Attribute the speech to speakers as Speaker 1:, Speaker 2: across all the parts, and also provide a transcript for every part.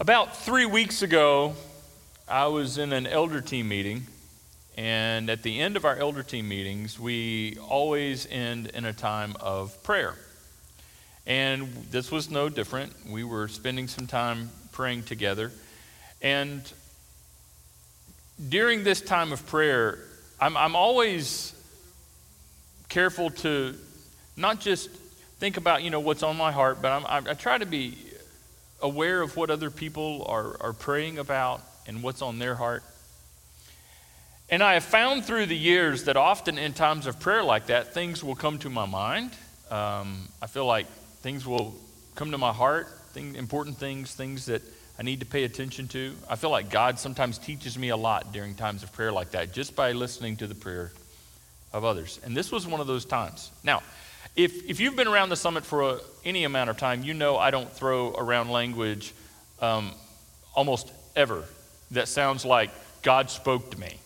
Speaker 1: About three weeks ago, I was in an elder team meeting, and at the end of our elder team meetings, we always end in a time of prayer. And this was no different. We were spending some time praying together. And during this time of prayer, I'm, I'm always careful to not just think about, you know, what's on my heart, but I'm, I, I try to be aware of what other people are, are praying about and what's on their heart. And I have found through the years that often in times of prayer like that, things will come to my mind. Um, I feel like things will come to my heart, thing, important things, things that I need to pay attention to. I feel like God sometimes teaches me a lot during times of prayer like that, just by listening to the prayer of others. And this was one of those times. Now, if, if you've been around the summit for a, any amount of time, you know I don't throw around language um, almost ever that sounds like God spoke to me.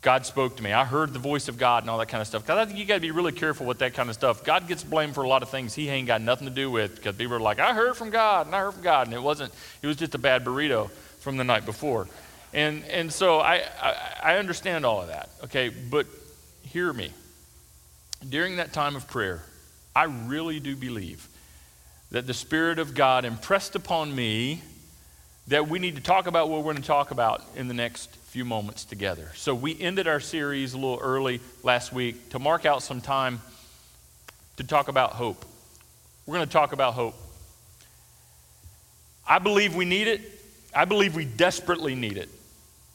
Speaker 1: God spoke to me. I heard the voice of God and all that kind of stuff. Because I think you got to be really careful with that kind of stuff. God gets blamed for a lot of things he ain't got nothing to do with. Because people are like, I heard from God and I heard from God. And it wasn't, it was just a bad burrito from the night before. And, and so I, I, I understand all of that. Okay, but hear me. During that time of prayer, I really do believe that the Spirit of God impressed upon me that we need to talk about what we're going to talk about in the next few moments together. So we ended our series a little early last week to mark out some time to talk about hope. We're going to talk about hope. I believe we need it. I believe we desperately need it.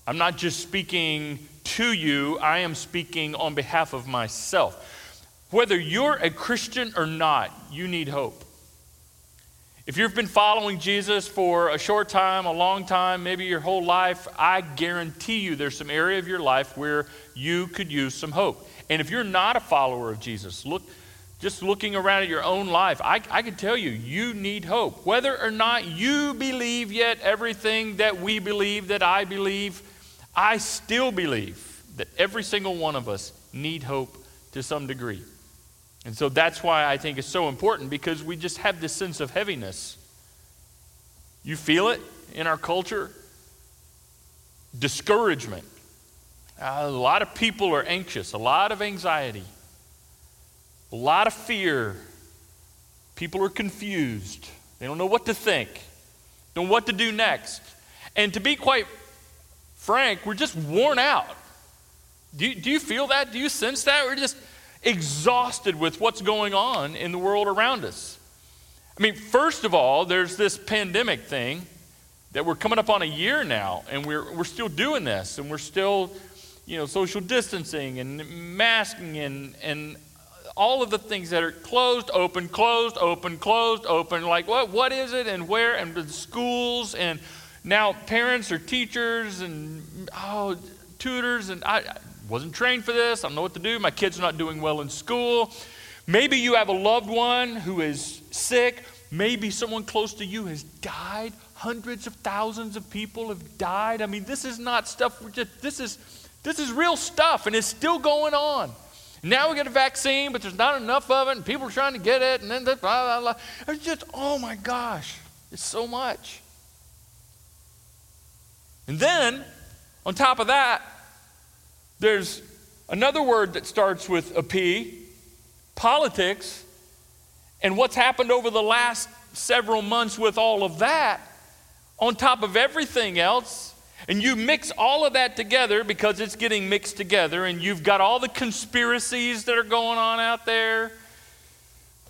Speaker 1: I'm not just speaking to you, I am speaking on behalf of myself. Whether you're a Christian or not, you need hope. If you've been following Jesus for a short time, a long time, maybe your whole life, I guarantee you there's some area of your life where you could use some hope. And if you're not a follower of Jesus, look, just looking around at your own life, I, I can tell you, you need hope. Whether or not you believe yet everything that we believe, that I believe, I still believe that every single one of us need hope to some degree. And so that's why I think it's so important because we just have this sense of heaviness. You feel it in our culture? Discouragement. A lot of people are anxious, a lot of anxiety, a lot of fear. People are confused. They don't know what to think, don't know what to do next. And to be quite frank, we're just worn out. Do do you feel that? Do you sense that? We're just exhausted with what's going on in the world around us. I mean, first of all, there's this pandemic thing that we're coming up on a year now, and we're, we're still doing this, and we're still, you know, social distancing and masking and, and all of the things that are closed, open, closed, open, closed, open. Like, what, what is it, and where, and the schools, and now parents or teachers, and oh, tutors, and I, wasn't trained for this. I don't know what to do. My kid's are not doing well in school. Maybe you have a loved one who is sick. Maybe someone close to you has died. Hundreds of thousands of people have died. I mean, this is not stuff we're just, this is, this is real stuff, and it's still going on. Now we get a vaccine, but there's not enough of it, and people are trying to get it, and then blah, blah, blah. It's just, oh my gosh, it's so much. And then, on top of that, there's another word that starts with a P politics. And what's happened over the last several months with all of that, on top of everything else, and you mix all of that together because it's getting mixed together, and you've got all the conspiracies that are going on out there,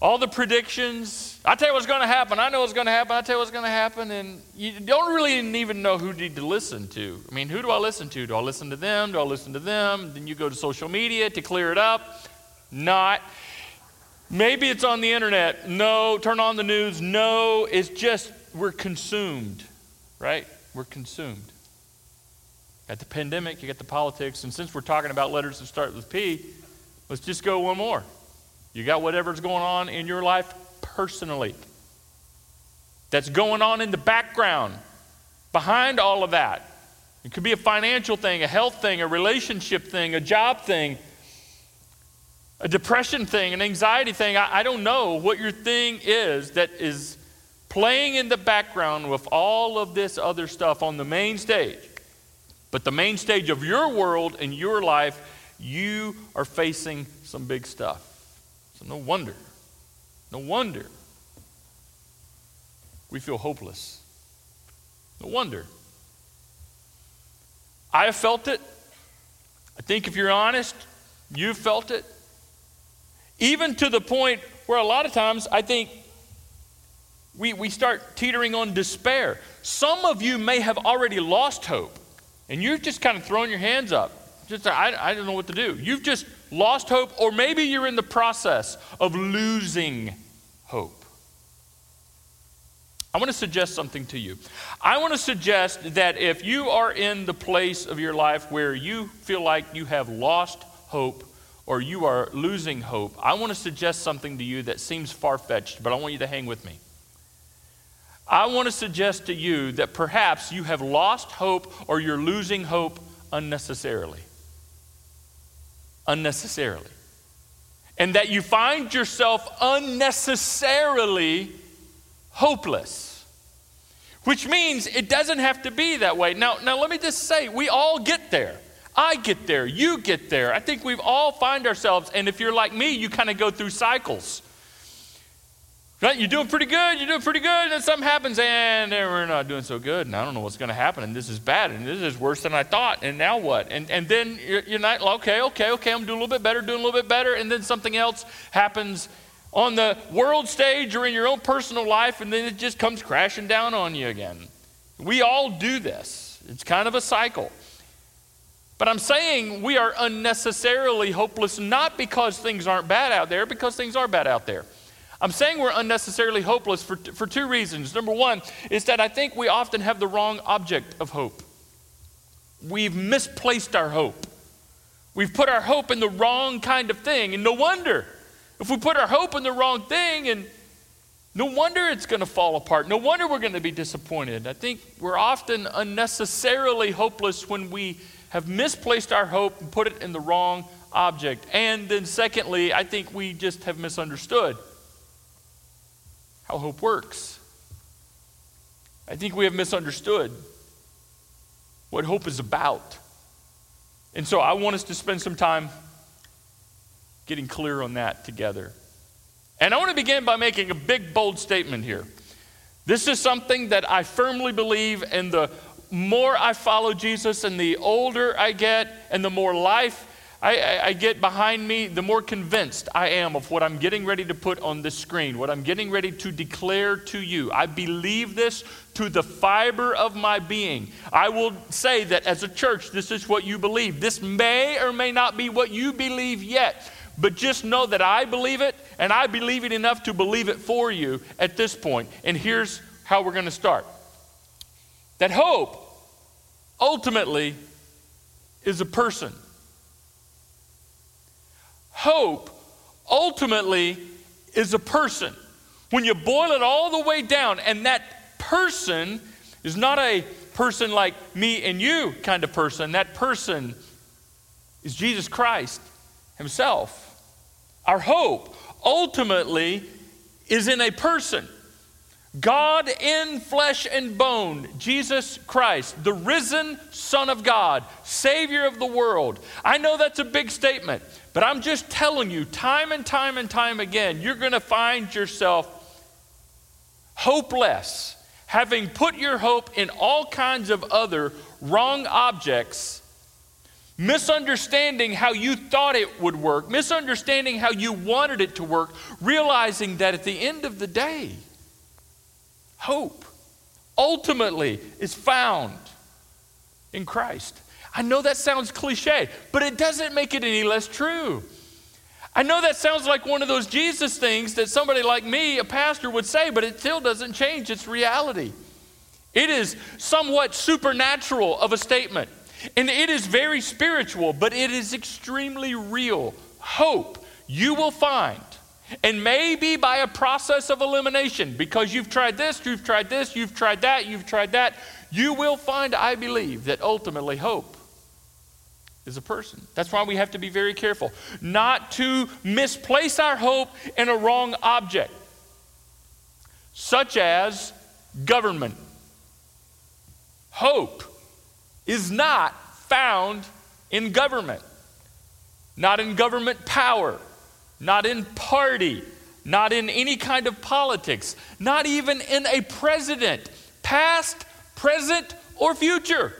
Speaker 1: all the predictions. I tell you what's going to happen. I know what's going to happen. I tell you what's going to happen. And you don't really even know who to listen to. I mean, who do I listen to? Do I listen to them? Do I listen to them? Then you go to social media to clear it up. Not. Maybe it's on the internet. No. Turn on the news. No. It's just we're consumed, right? We're consumed. Got the pandemic, you got the politics, and since we're talking about letters that start with P, let's just go one more. You got whatever's going on in your life personally that's going on in the background behind all of that. It could be a financial thing, a health thing, a relationship thing, a job thing, a depression thing, an anxiety thing. I, I don't know what your thing is that is playing in the background with all of this other stuff on the main stage. But the main stage of your world and your life, you are facing some big stuff. So no wonder, no wonder we feel hopeless. No wonder. I have felt it. I think if you're honest, you've felt it. Even to the point where a lot of times I think we, we start teetering on despair. Some of you may have already lost hope, and you've just kind of thrown your hands up. Just, I, I don't know what to do. You've just lost hope, or maybe you're in the process of losing hope. I want to suggest something to you. I want to suggest that if you are in the place of your life where you feel like you have lost hope or you are losing hope, I want to suggest something to you that seems far fetched, but I want you to hang with me. I want to suggest to you that perhaps you have lost hope or you're losing hope unnecessarily. Unnecessarily. And that you find yourself unnecessarily hopeless. Which means it doesn't have to be that way. Now, now let me just say, we all get there. I get there. You get there. I think we've all find ourselves, and if you're like me, you kind of go through cycles. Right? You're doing pretty good, you're doing pretty good, and then something happens, and we're not doing so good, and I don't know what's going to happen, and this is bad, and this is worse than I thought, and now what? And, and then you're, you're not, okay, okay, okay, I'm doing a little bit better, doing a little bit better, and then something else happens on the world stage or in your own personal life, and then it just comes crashing down on you again. We all do this, it's kind of a cycle. But I'm saying we are unnecessarily hopeless, not because things aren't bad out there, because things are bad out there. I'm saying we're unnecessarily hopeless for, for two reasons. Number one is that I think we often have the wrong object of hope. We've misplaced our hope. We've put our hope in the wrong kind of thing, and no wonder if we put our hope in the wrong thing, and no wonder it's going to fall apart. No wonder we're going to be disappointed. I think we're often unnecessarily hopeless when we have misplaced our hope and put it in the wrong object. And then, secondly, I think we just have misunderstood how hope works. I think we have misunderstood what hope is about. And so I want us to spend some time getting clear on that together. And I want to begin by making a big, bold statement here. This is something that I firmly believe, and the more I follow Jesus and the older I get and the more life I, I, I, get behind me, the more convinced I am of what I'm getting ready to put on this screen, what I'm getting ready to declare to you. I believe this to the fiber of my being. I will say that as a church, this is what you believe. This may or may not be what you believe yet, but just know that I believe it, and I believe it enough to believe it for you at this point. And here's how we're going to start that hope ultimately is a person. Hope ultimately is a person. When you boil it all the way down, and that person is not a person like me and you kind of person, that person is Jesus Christ Himself. Our hope ultimately is in a person. God in flesh and bone, Jesus Christ, the risen Son of God, Savior of the world. I know that's a big statement, but I'm just telling you, time and time and time again, you're going to find yourself hopeless, having put your hope in all kinds of other wrong objects misunderstanding how you thought it would work, misunderstanding how you wanted it to work, realizing that at the end of the day, hope ultimately is found in Christ. I know that sounds cliche, but it doesn't make it any less true. I know that sounds like one of those Jesus things that somebody like me, a pastor, would say, but it still doesn't change its reality. It is somewhat supernatural of a statement. And it is very spiritual, but it is extremely real. Hope you will find. And maybe by a process of elimination, because you've tried this, you've tried this, you've tried that, you've tried that, you will find, I believe, that ultimately hope is a person. That's why we have to be very careful not to misplace our hope in a wrong object. such as government. Hope is not found in government, not in government power, not in party, not in any kind of politics, not even in a president, past, present, or future.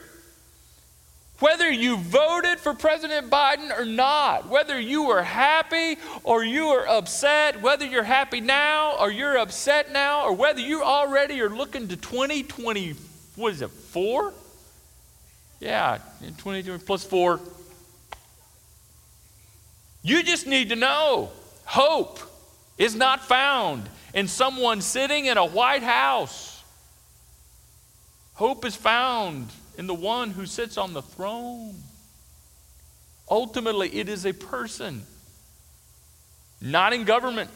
Speaker 1: Whether you voted for President Biden or not, whether you were happy or you are upset, whether you're happy now or you're upset now, or whether you already are looking to 2020, what is it, four? Yeah, 2020 plus four. You just need to know hope is not found in someone sitting in a White House. Hope is found in the one who sits on the throne. Ultimately, it is a person, not in government.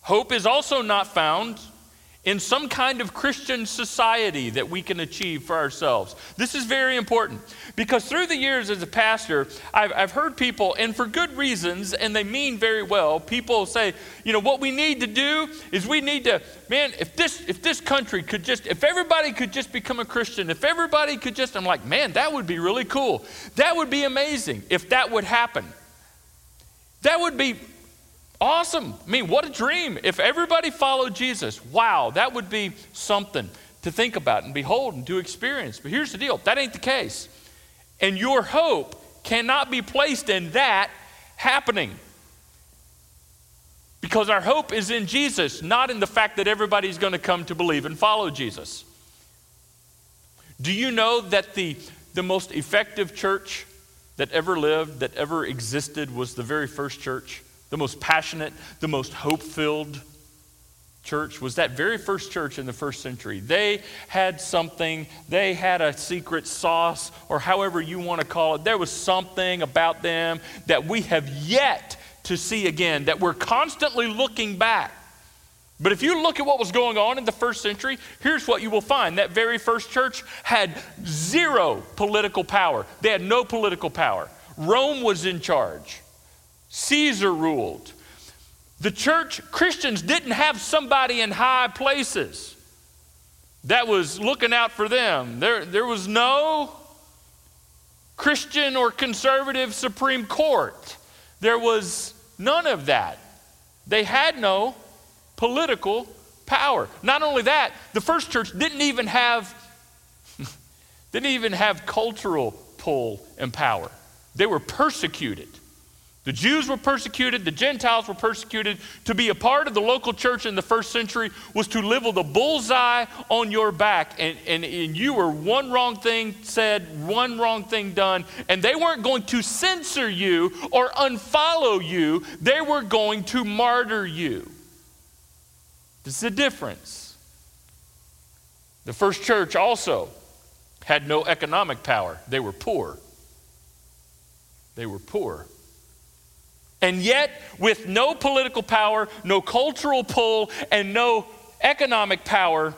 Speaker 1: Hope is also not found in some kind of Christian society that we can achieve for ourselves. This is very important because through the years as a pastor, I've, I've, heard people, and for good reasons, and they mean very well, people say, you know, what we need to do is we need to, man, if this, if this country could just, if everybody could just become a Christian, if everybody could just, I'm like, man, that would be really cool. That would be amazing if that would happen. That would be Awesome. I mean, what a dream. If everybody followed Jesus, wow, that would be something to think about and behold and to experience. But here's the deal that ain't the case. And your hope cannot be placed in that happening. Because our hope is in Jesus, not in the fact that everybody's going to come to believe and follow Jesus. Do you know that the, the most effective church that ever lived, that ever existed, was the very first church? The most passionate, the most hope filled church was that very first church in the first century. They had something, they had a secret sauce, or however you want to call it. There was something about them that we have yet to see again, that we're constantly looking back. But if you look at what was going on in the first century, here's what you will find. That very first church had zero political power, they had no political power. Rome was in charge. Caesar ruled. The church, Christians didn't have somebody in high places that was looking out for them. There, there was no Christian or conservative Supreme Court. There was none of that. They had no political power. Not only that, the first church didn't even have didn't even have cultural pull and power. They were persecuted. The Jews were persecuted, the Gentiles were persecuted. To be a part of the local church in the first century was to live with a bullseye on your back, and, and, and you were one wrong thing said, one wrong thing done, and they weren't going to censor you or unfollow you, they were going to martyr you. This is a difference. The first church also had no economic power, they were poor. They were poor. And yet, with no political power, no cultural pull, and no economic power,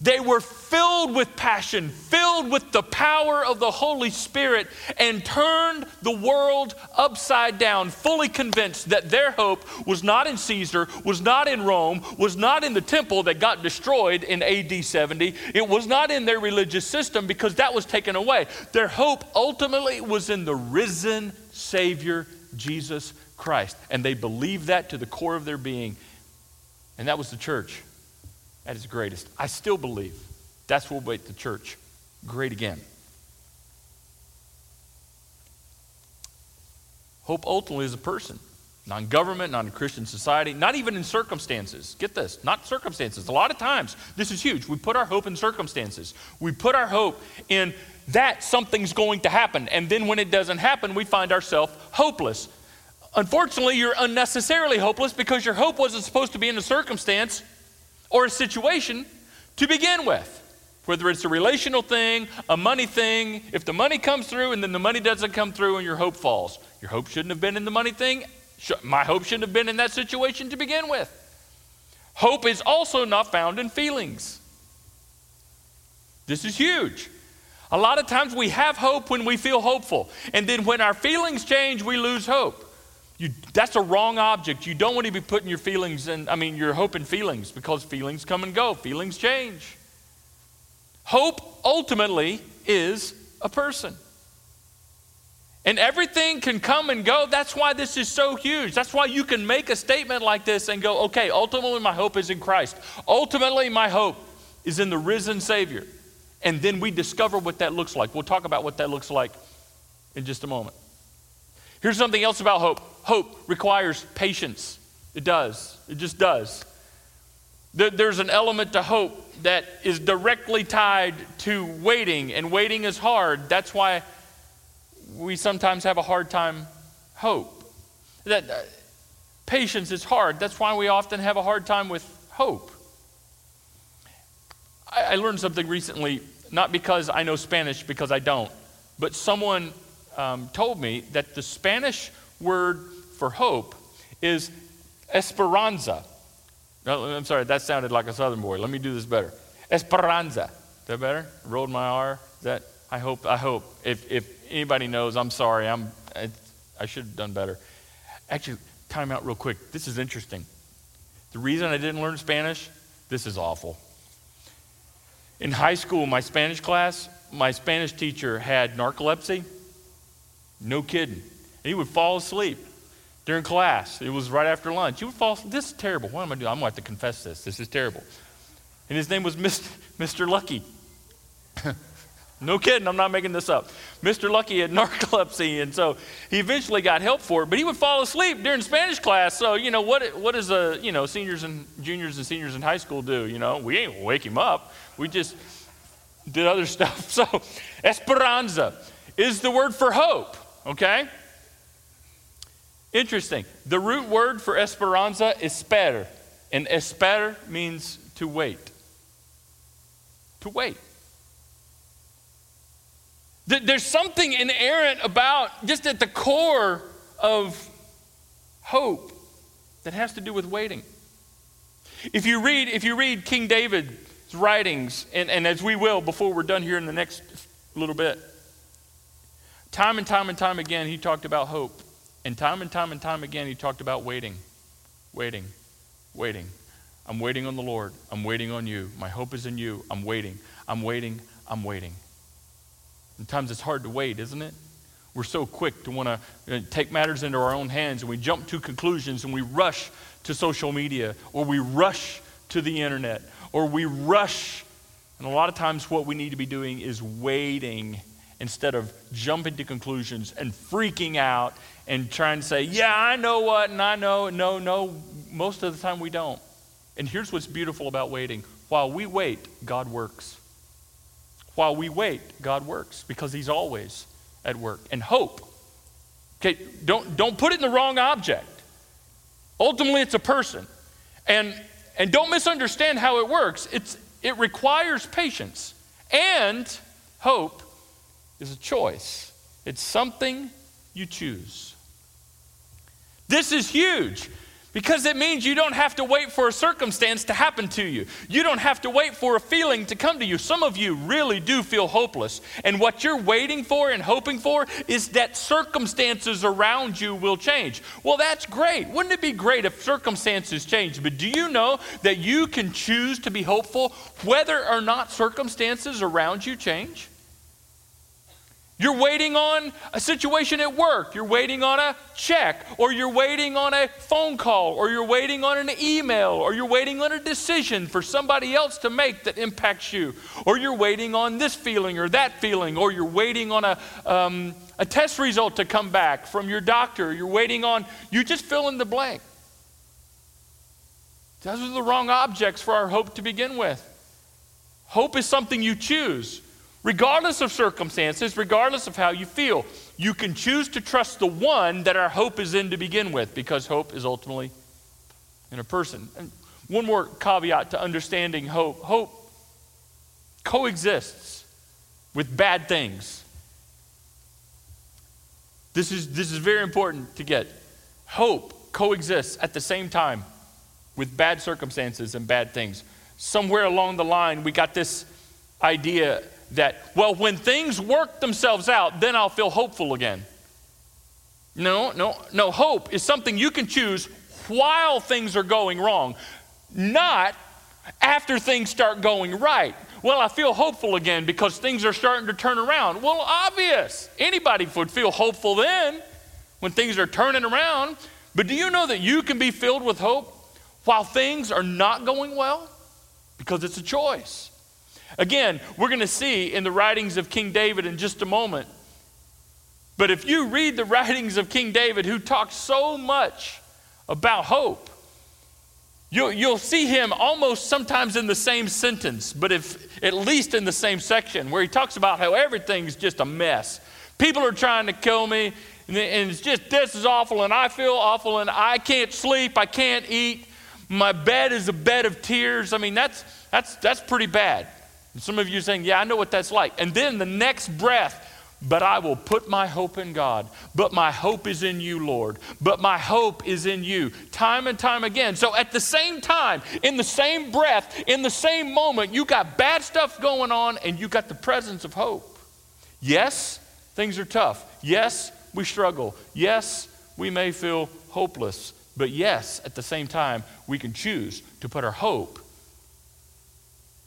Speaker 1: they were filled with passion, filled with the power of the Holy Spirit, and turned the world upside down, fully convinced that their hope was not in Caesar, was not in Rome, was not in the temple that got destroyed in AD 70. It was not in their religious system because that was taken away. Their hope ultimately was in the risen Savior Jesus Christ. And they believed that to the core of their being. And that was the church at its greatest. I still believe that's what make the church great again. Hope ultimately is a person, not in government, not in Christian society, not even in circumstances. Get this, not circumstances. A lot of times, this is huge. We put our hope in circumstances. We put our hope in that something's going to happen. And then when it doesn't happen, we find ourselves hopeless. Unfortunately, you're unnecessarily hopeless because your hope wasn't supposed to be in a circumstance or a situation to begin with. Whether it's a relational thing, a money thing, if the money comes through and then the money doesn't come through and your hope falls, your hope shouldn't have been in the money thing. My hope shouldn't have been in that situation to begin with. Hope is also not found in feelings. This is huge. A lot of times we have hope when we feel hopeful, and then when our feelings change, we lose hope. You, that's a wrong object. You don't want to be putting your feelings in, I mean, your hope in feelings because feelings come and go, feelings change. Hope ultimately is a person. And everything can come and go. That's why this is so huge. That's why you can make a statement like this and go, okay, ultimately my hope is in Christ. Ultimately, my hope is in the risen Savior. And then we discover what that looks like. We'll talk about what that looks like in just a moment. Here's something else about hope hope requires patience. It does, it just does. There's an element to hope that is directly tied to waiting, and waiting is hard. That's why we sometimes have a hard time hope. That uh, patience is hard. That's why we often have a hard time with hope. I, I learned something recently, not because I know Spanish, because I don't, but someone um, told me that the Spanish word for hope is esperanza. No, I'm sorry, that sounded like a southern boy. Let me do this better. Esperanza. Is that better? Rolled my R. Is that? I hope. I hope. If if anybody knows, I'm sorry. I'm. I, I should have done better. Actually, time out real quick. This is interesting. The reason I didn't learn Spanish, this is awful. In high school, my Spanish class, my Spanish teacher had narcolepsy. No kidding. And he would fall asleep during class. It was right after lunch. He would fall asleep. This is terrible. What am I doing? I'm going to have to confess this. This is terrible. And his name was Mr. Lucky. No kidding, I'm not making this up. Mr. Lucky had narcolepsy, and so he eventually got help for it, but he would fall asleep during Spanish class. So, you know, what, what does, a, you know, seniors and juniors and seniors in high school do? You know, we ain't wake him up. We just did other stuff. So, esperanza is the word for hope, okay? Interesting. The root word for esperanza is esper, and esper means to wait. To wait. There's something inerrant about just at the core of hope that has to do with waiting. If you read, if you read King David's writings, and, and as we will before we're done here in the next little bit, time and time and time again, he talked about hope. And time and time and time again, he talked about waiting, waiting, waiting. I'm waiting on the Lord. I'm waiting on you. My hope is in you. I'm waiting. I'm waiting. I'm waiting. Sometimes it's hard to wait, isn't it? We're so quick to want to uh, take matters into our own hands and we jump to conclusions and we rush to social media or we rush to the internet or we rush. And a lot of times, what we need to be doing is waiting instead of jumping to conclusions and freaking out and trying to say, Yeah, I know what, and I know. No, no, most of the time we don't. And here's what's beautiful about waiting while we wait, God works. While we wait, God works because He's always at work. And hope. Okay, don't, don't put it in the wrong object. Ultimately, it's a person. And, and don't misunderstand how it works. It's, it requires patience. And hope is a choice, it's something you choose. This is huge because it means you don't have to wait for a circumstance to happen to you. You don't have to wait for a feeling to come to you. Some of you really do feel hopeless. And what you're waiting for and hoping for is that circumstances around you will change. Well, that's great. Wouldn't it be great if circumstances change? But do you know that you can choose to be hopeful whether or not circumstances around you change? You're waiting on a situation at work. You're waiting on a check, or you're waiting on a phone call, or you're waiting on an email, or you're waiting on a decision for somebody else to make that impacts you, or you're waiting on this feeling or that feeling, or you're waiting on a, um, a test result to come back from your doctor. You're waiting on, you just fill in the blank. Those are the wrong objects for our hope to begin with. Hope is something you choose regardless of circumstances, regardless of how you feel. You can choose to trust the one that our hope is in to begin with, because hope is ultimately in a person. And one more caveat to understanding hope hope coexists with bad things. This is, this is very important to get. Hope coexists at the same time with bad circumstances and bad things. Somewhere along the line, we got this idea that, well, when things work themselves out, then I'll feel hopeful again. No, no, no. Hope is something you can choose while things are going wrong, not after things start going right. Well, I feel hopeful again because things are starting to turn around. Well, obvious. Anybody would feel hopeful then when things are turning around. But do you know that you can be filled with hope while things are not going well? Because it's a choice. Again, we're going to see in the writings of King David in just a moment. But if you read the writings of King David, who talks so much about hope, You'll, you'll see him almost sometimes in the same sentence, but if at least in the same section, where he talks about how everything's just a mess. People are trying to kill me, and it's just this is awful, and I feel awful, and I can't sleep, I can't eat. My bed is a bed of tears. I mean, that's that's that's pretty bad. And some of you are saying, Yeah, I know what that's like. And then the next breath, but I will put my hope in God. But my hope is in you, Lord. But my hope is in you. Time and time again. So at the same time, in the same breath, in the same moment, you got bad stuff going on and you got the presence of hope. Yes, things are tough. Yes, we struggle. Yes, we may feel hopeless. But yes, at the same time, we can choose to put our hope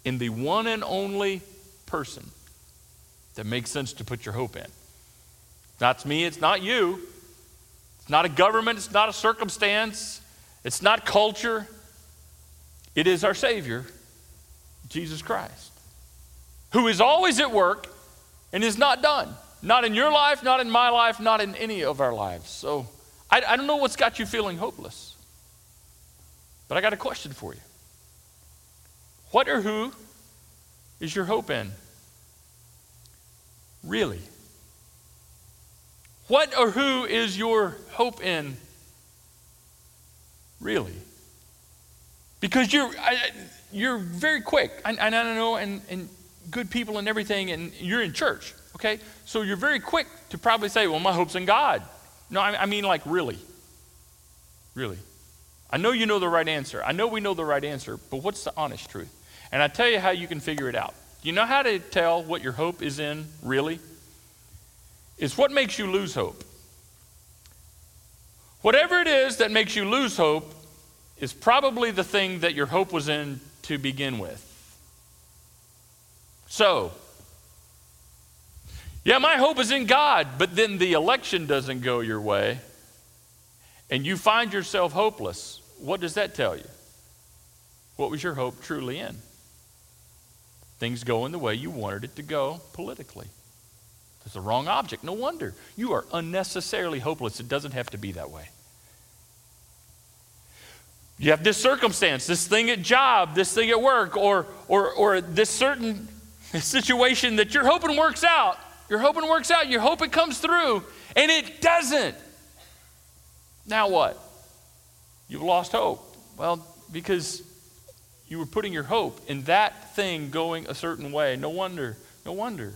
Speaker 1: in the one and only person that makes sense to put your hope in. That's me, it's not you. It's not a government, it's not a circumstance, it's not culture. It is our Savior, Jesus Christ, who is always at work and is not done. Not in your life, not in my life, not in any of our lives. So I, I don't know what's got you feeling hopeless. But I got a question for you. What or who is your hope in? Really? What or who is your hope in? Really? Because you're, I, you're very quick. I, I don't know, and, and good people and everything, and you're in church, okay? So you're very quick to probably say, well, my hope's in God. No, I, I mean, like, really. Really. I know you know the right answer. I know we know the right answer, but what's the honest truth? And I tell you how you can figure it out. You know how to tell what your hope is in, really? It's what makes you lose hope. Whatever it is that makes you lose hope is probably the thing that your hope was in to begin with. So, yeah, my hope is in God, but then the election doesn't go your way, and you find yourself hopeless. What does that tell you? What was your hope truly in? Things going the way you wanted it to go politically. It's the wrong object. No wonder. You are unnecessarily hopeless. It doesn't have to be that way. You have this circumstance, this thing at job, this thing at work, or, or, or this certain situation that you're hoping works out. You're hoping works out. You hope it comes through, and it doesn't. Now what? You've lost hope. Well, because you were putting your hope in that thing going a certain way. No wonder, no wonder.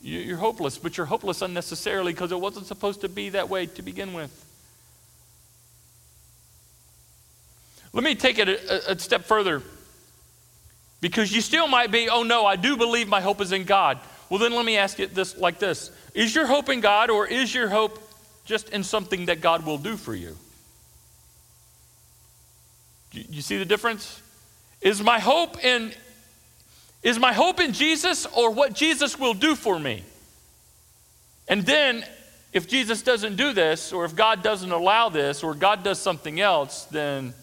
Speaker 1: You're hopeless, but you're hopeless unnecessarily because it wasn't supposed to be that way to begin with. Let me take it a, a, step further because you still might be, oh no, I do believe my hope is in God. Well, then let me ask you this like this Is your hope in God or is your hope just in something that God will do for you? You, you see the difference? Is my hope in is my hope in Jesus or what Jesus will do for me? And then if Jesus doesn't do this or if God doesn't allow this or God does something else, then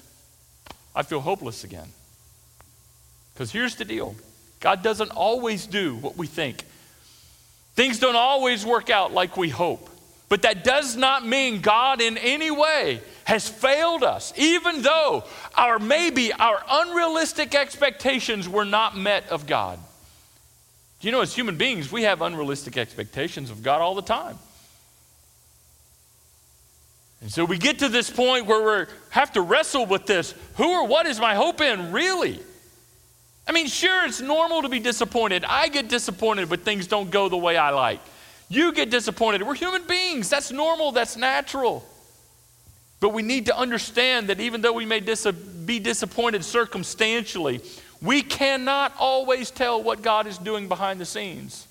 Speaker 1: I feel hopeless again. Cuz here's the deal. God doesn't always do what we think. Things don't always work out like we hope. But that does not mean God in any way has failed us, even though our maybe our unrealistic expectations were not met of God. You know, as human beings, we have unrealistic expectations of God all the time. And so we get to this point where we have to wrestle with this who or what is my hope in, really? I mean, sure, it's normal to be disappointed. I get disappointed when things don't go the way I like. You get disappointed. We're human beings. That's normal, that's natural. But we need to understand that even though we may dis- be disappointed circumstantially, we cannot always tell what God is doing behind the scenes.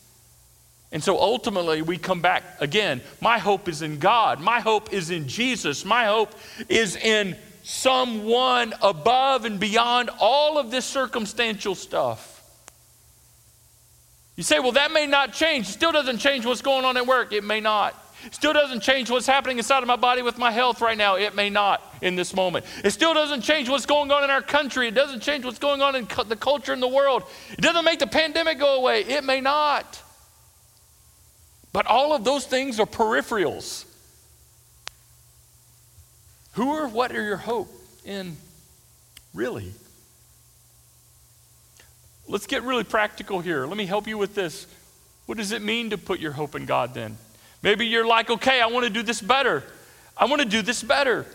Speaker 1: And so ultimately, we come back again. My hope is in God. My hope is in Jesus. My hope is in someone above and beyond all of this circumstantial stuff. You say, well, that may not change. It still doesn't change what's going on at work. It may not. Still doesn't change what's happening inside of my body with my health right now. It may not in this moment. It still doesn't change what's going on in our country. It doesn't change what's going on in cu- the culture in the world. It doesn't make the pandemic go away. It may not. But all of those things are peripherals. Who or what are your hope in really? Let's get really practical here. Let me help you with this. What does it mean to put your hope in God then? Maybe you're like, okay, I want to do this better. I want to do this better.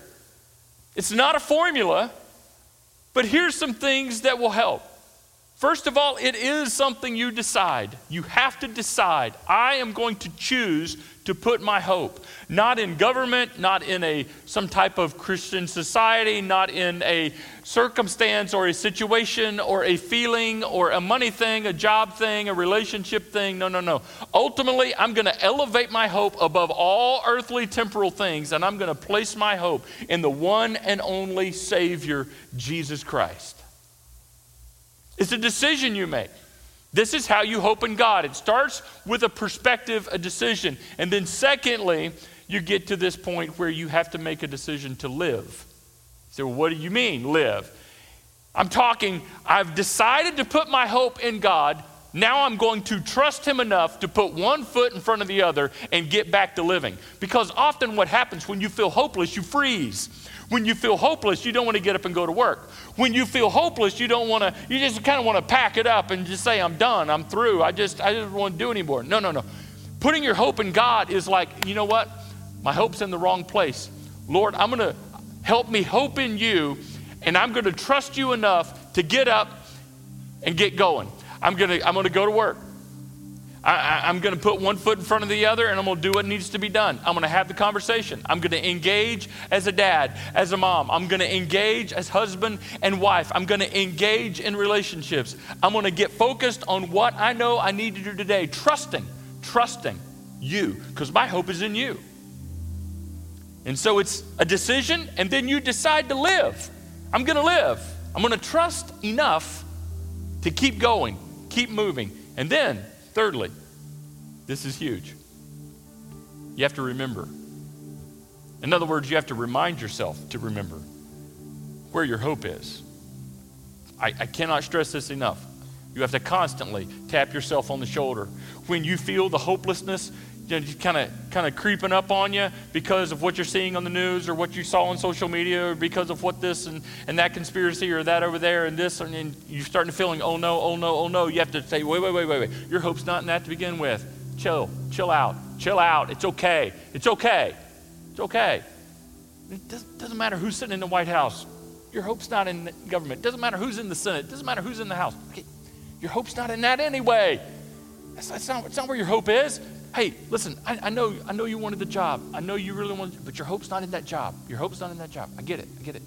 Speaker 1: It's not a formula, but here's some things that will help. First of all, it is something you decide. You have to decide. I am going to choose to put my hope not in government, not in a some type of Christian society, not in a circumstance or a situation or a feeling or a money thing, a job thing, a relationship thing. No, no, no. Ultimately, I'm going to elevate my hope above all earthly temporal things and I'm going to place my hope in the one and only Savior, Jesus Christ. It's a decision you make. This is how you hope in God. It starts with a perspective, a decision. And then, secondly, you get to this point where you have to make a decision to live. So, what do you mean, live? I'm talking, I've decided to put my hope in God. Now I'm going to trust Him enough to put one foot in front of the other and get back to living. Because often what happens when you feel hopeless, you freeze. When you feel hopeless, you don't want to get up and go to work. When you feel hopeless, you don't want to, you just kind of want to pack it up and just say, I'm done, I'm through, I just, I just want to do anymore. No, no, no. Putting your hope in God is like, you know what? My hope's in the wrong place. Lord, I'm going to help me hope in you, and I'm going to trust you enough to get up and get going. I'm going to, I'm going to go to work. I, am going to put one foot in front of the other and I'm going to do what needs to be done. I'm going to have the conversation. I'm going to engage as a dad, as a mom. I'm going to engage as husband and wife. I'm going to engage in relationships. I'm going to get focused on what I know I need to do today, trusting, trusting you, because my hope is in you. And so it's a decision, and then you decide to live. I'm going to live. I'm going to trust enough to keep going, keep moving. And then Thirdly, this is huge. You have to remember. In other words, you have to remind yourself to remember where your hope is. I, I cannot stress this enough. You have to constantly tap yourself on the shoulder. When you feel the hopelessness, kind of kind of creeping up on you because of what you're seeing on the news or what you saw on social media or because of what this and, and that conspiracy or that over there and this and, and you're starting to feeling oh no oh no oh no. You have to say wait wait wait wait wait. Your hope's not in that to begin with. Chill chill out chill out. It's okay it's okay it's okay. It doesn't, doesn't matter who's sitting in the white house. Your hope's not in the government. It doesn't matter who's in the senate. It doesn't matter who's in the house. Okay. your hope's not in that anyway. That's, that's, not, that's not where your hope is hey, listen, I, I, know, I know you wanted the job. I know you really wanted, but your hope's not in that job. Your hope's not in that job. I get it. I get it.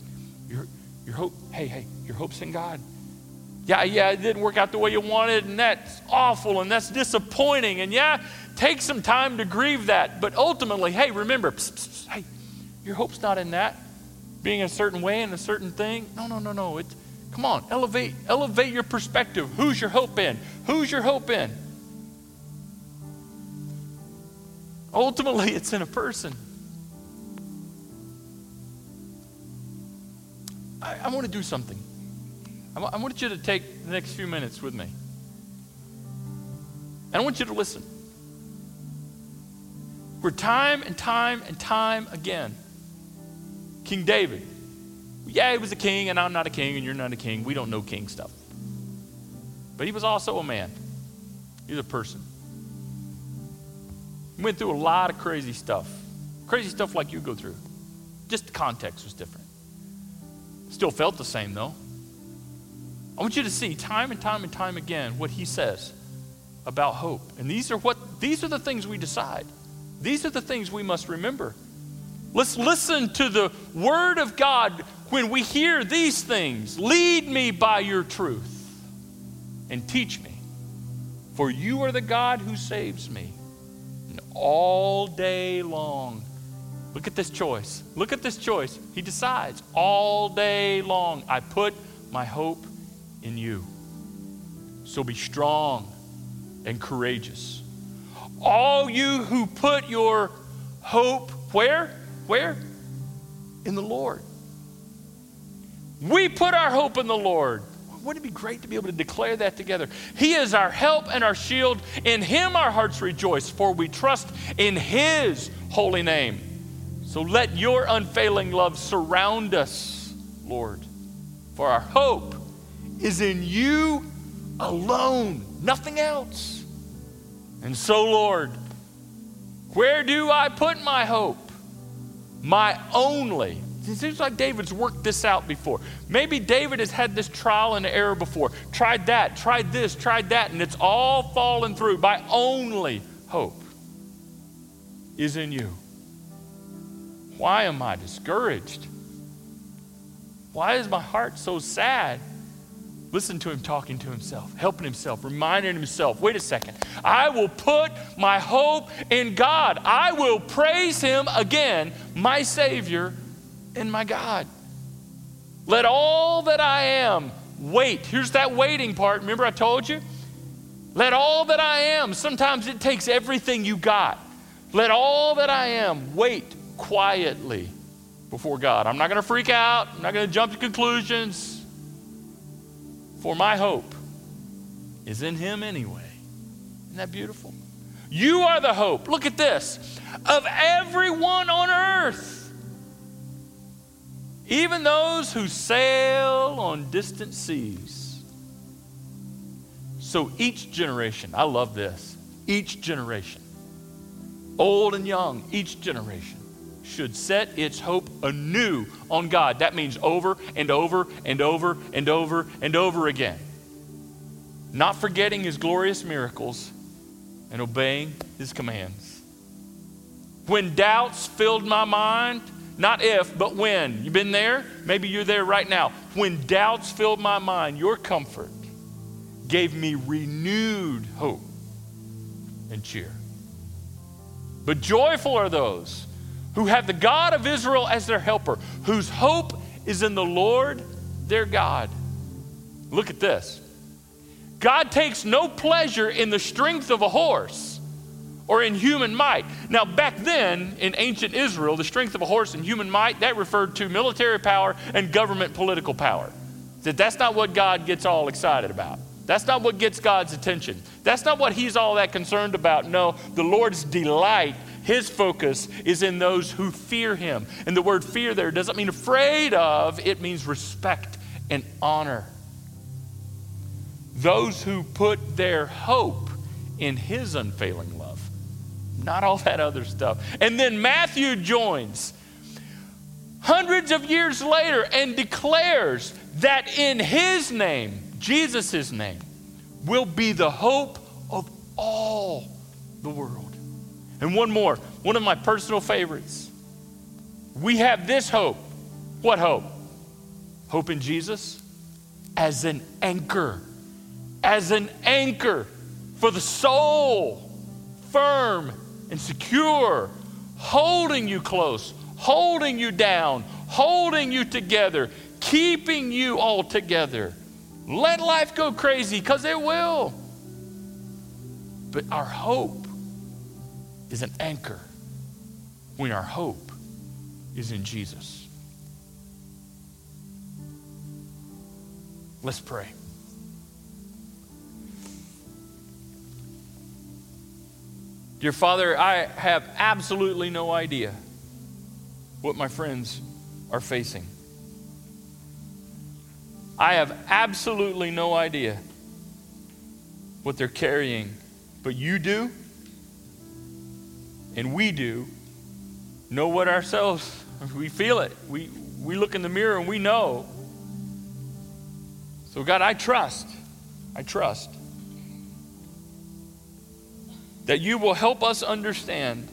Speaker 1: Your, your hope, hey, hey, your hope's in God. Yeah, yeah, it didn't work out the way you wanted, and that's awful, and that's disappointing. And yeah, take some time to grieve that. But ultimately, hey, remember, hey, your hope's not in that, being a certain way and a certain thing. No, no, no, no. It's, come on, elevate, elevate your perspective. Who's your hope in? Who's your hope in? Ultimately, it's in a person. I, I want to do something. I, I want you to take the next few minutes with me. And I want you to listen. Where time and time and time again, King David, yeah, he was a king, and I'm not a king, and you're not a king. We don't know king stuff. But he was also a man, he's a person. Went through a lot of crazy stuff. Crazy stuff like you go through. Just the context was different. Still felt the same though. I want you to see time and time and time again what he says about hope. And these are what these are the things we decide. These are the things we must remember. Let's listen to the word of God when we hear these things. Lead me by your truth and teach me, for you are the God who saves me. All day long, look at this choice. Look at this choice. He decides all day long, I put my hope in you. So be strong and courageous. All you who put your hope where? Where? In the Lord. We put our hope in the Lord. Wouldn't it be great to be able to declare that together? He is our help and our shield. In Him our hearts rejoice, for we trust in His holy name. So let your unfailing love surround us, Lord, for our hope is in you alone, nothing else. And so, Lord, where do I put my hope? My only it seems like David's worked this out before. Maybe David has had this trial and error before. Tried that, tried this, tried that, and it's all fallen through. My only hope is in you. Why am I discouraged? Why is my heart so sad? Listen to him talking to himself, helping himself, reminding himself wait a second, I will put my hope in God. I will praise him again, my Savior in my God. Let all that I am wait. Here's that waiting part. Remember, I told you? Let all that I am, sometimes it takes everything you got. Let all that I am wait quietly before God. I'm not going to freak out, I'm not going to jump to conclusions. For my hope is in Him anyway. Isn't that beautiful? You are the hope. Look at this of everyone on earth even those who sail on distant seas. So each generation, I love this, each generation, old and young, each generation should set its hope anew on God. That means over and over and over and over and over again. Not forgetting his glorious miracles and obeying his commands. When doubts filled my mind, not if, but when. You've been there? Maybe you're there right now. When doubts filled my mind, your comfort gave me renewed hope and cheer. But joyful are those who have the God of Israel as their helper, whose hope is in the Lord their God. Look at this. God takes no pleasure in the strength of a horse or in human might. Now, back then in ancient Israel, the strength of a horse and human might, that referred to military power and government political power. That that's not what God gets all excited about. That's not what gets God's attention. That's not what he's all that concerned about. No, the Lord's delight, his focus is in those who fear him. And the word fear there doesn't mean afraid of, it means respect and honor. Those who put their hope in his unfailing not all that other stuff. And then Matthew joins hundreds of years later and declares that in his name, Jesus' name, will be the hope of all the world. And one more, one of my personal favorites. We have this hope. What hope? Hope in Jesus as an anchor, as an anchor for the soul, firm and secure, holding you close, holding you down, holding you together, keeping you all together. Let life go crazy because it will. But our hope is an anchor when our hope is in Jesus. Let's pray. Dear Father, I have absolutely no idea what my friends are facing. I have absolutely no idea what they're carrying, but you do, and we do know what ourselves, we feel it. We, we look in the mirror and we know. So, God, I trust. I trust that you will help us understand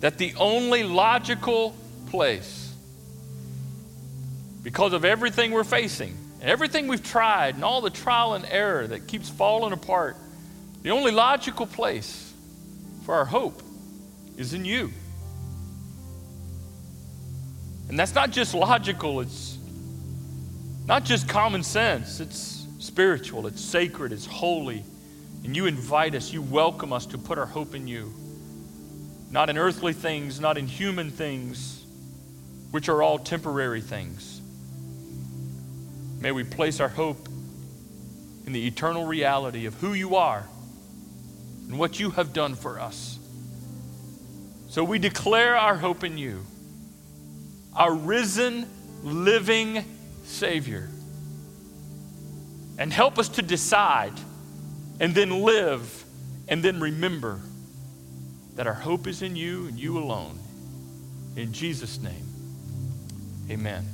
Speaker 1: that the only logical place, because of everything we're facing, everything we've tried and all the trial and error that keeps falling apart, the only logical place for our hope is in you. And that's not just logical, it's not just common sense, it's spiritual, it's sacred, it's holy. And you invite us, you welcome us to put our hope in you. Not in earthly things, not in human things, which are all temporary things. May we place our hope in the eternal reality of who you are and what you have done for us. So we declare our hope in you, our risen, living Savior. And help us to decide and then live and then remember that our hope is in you and you alone. In Jesus' name, amen.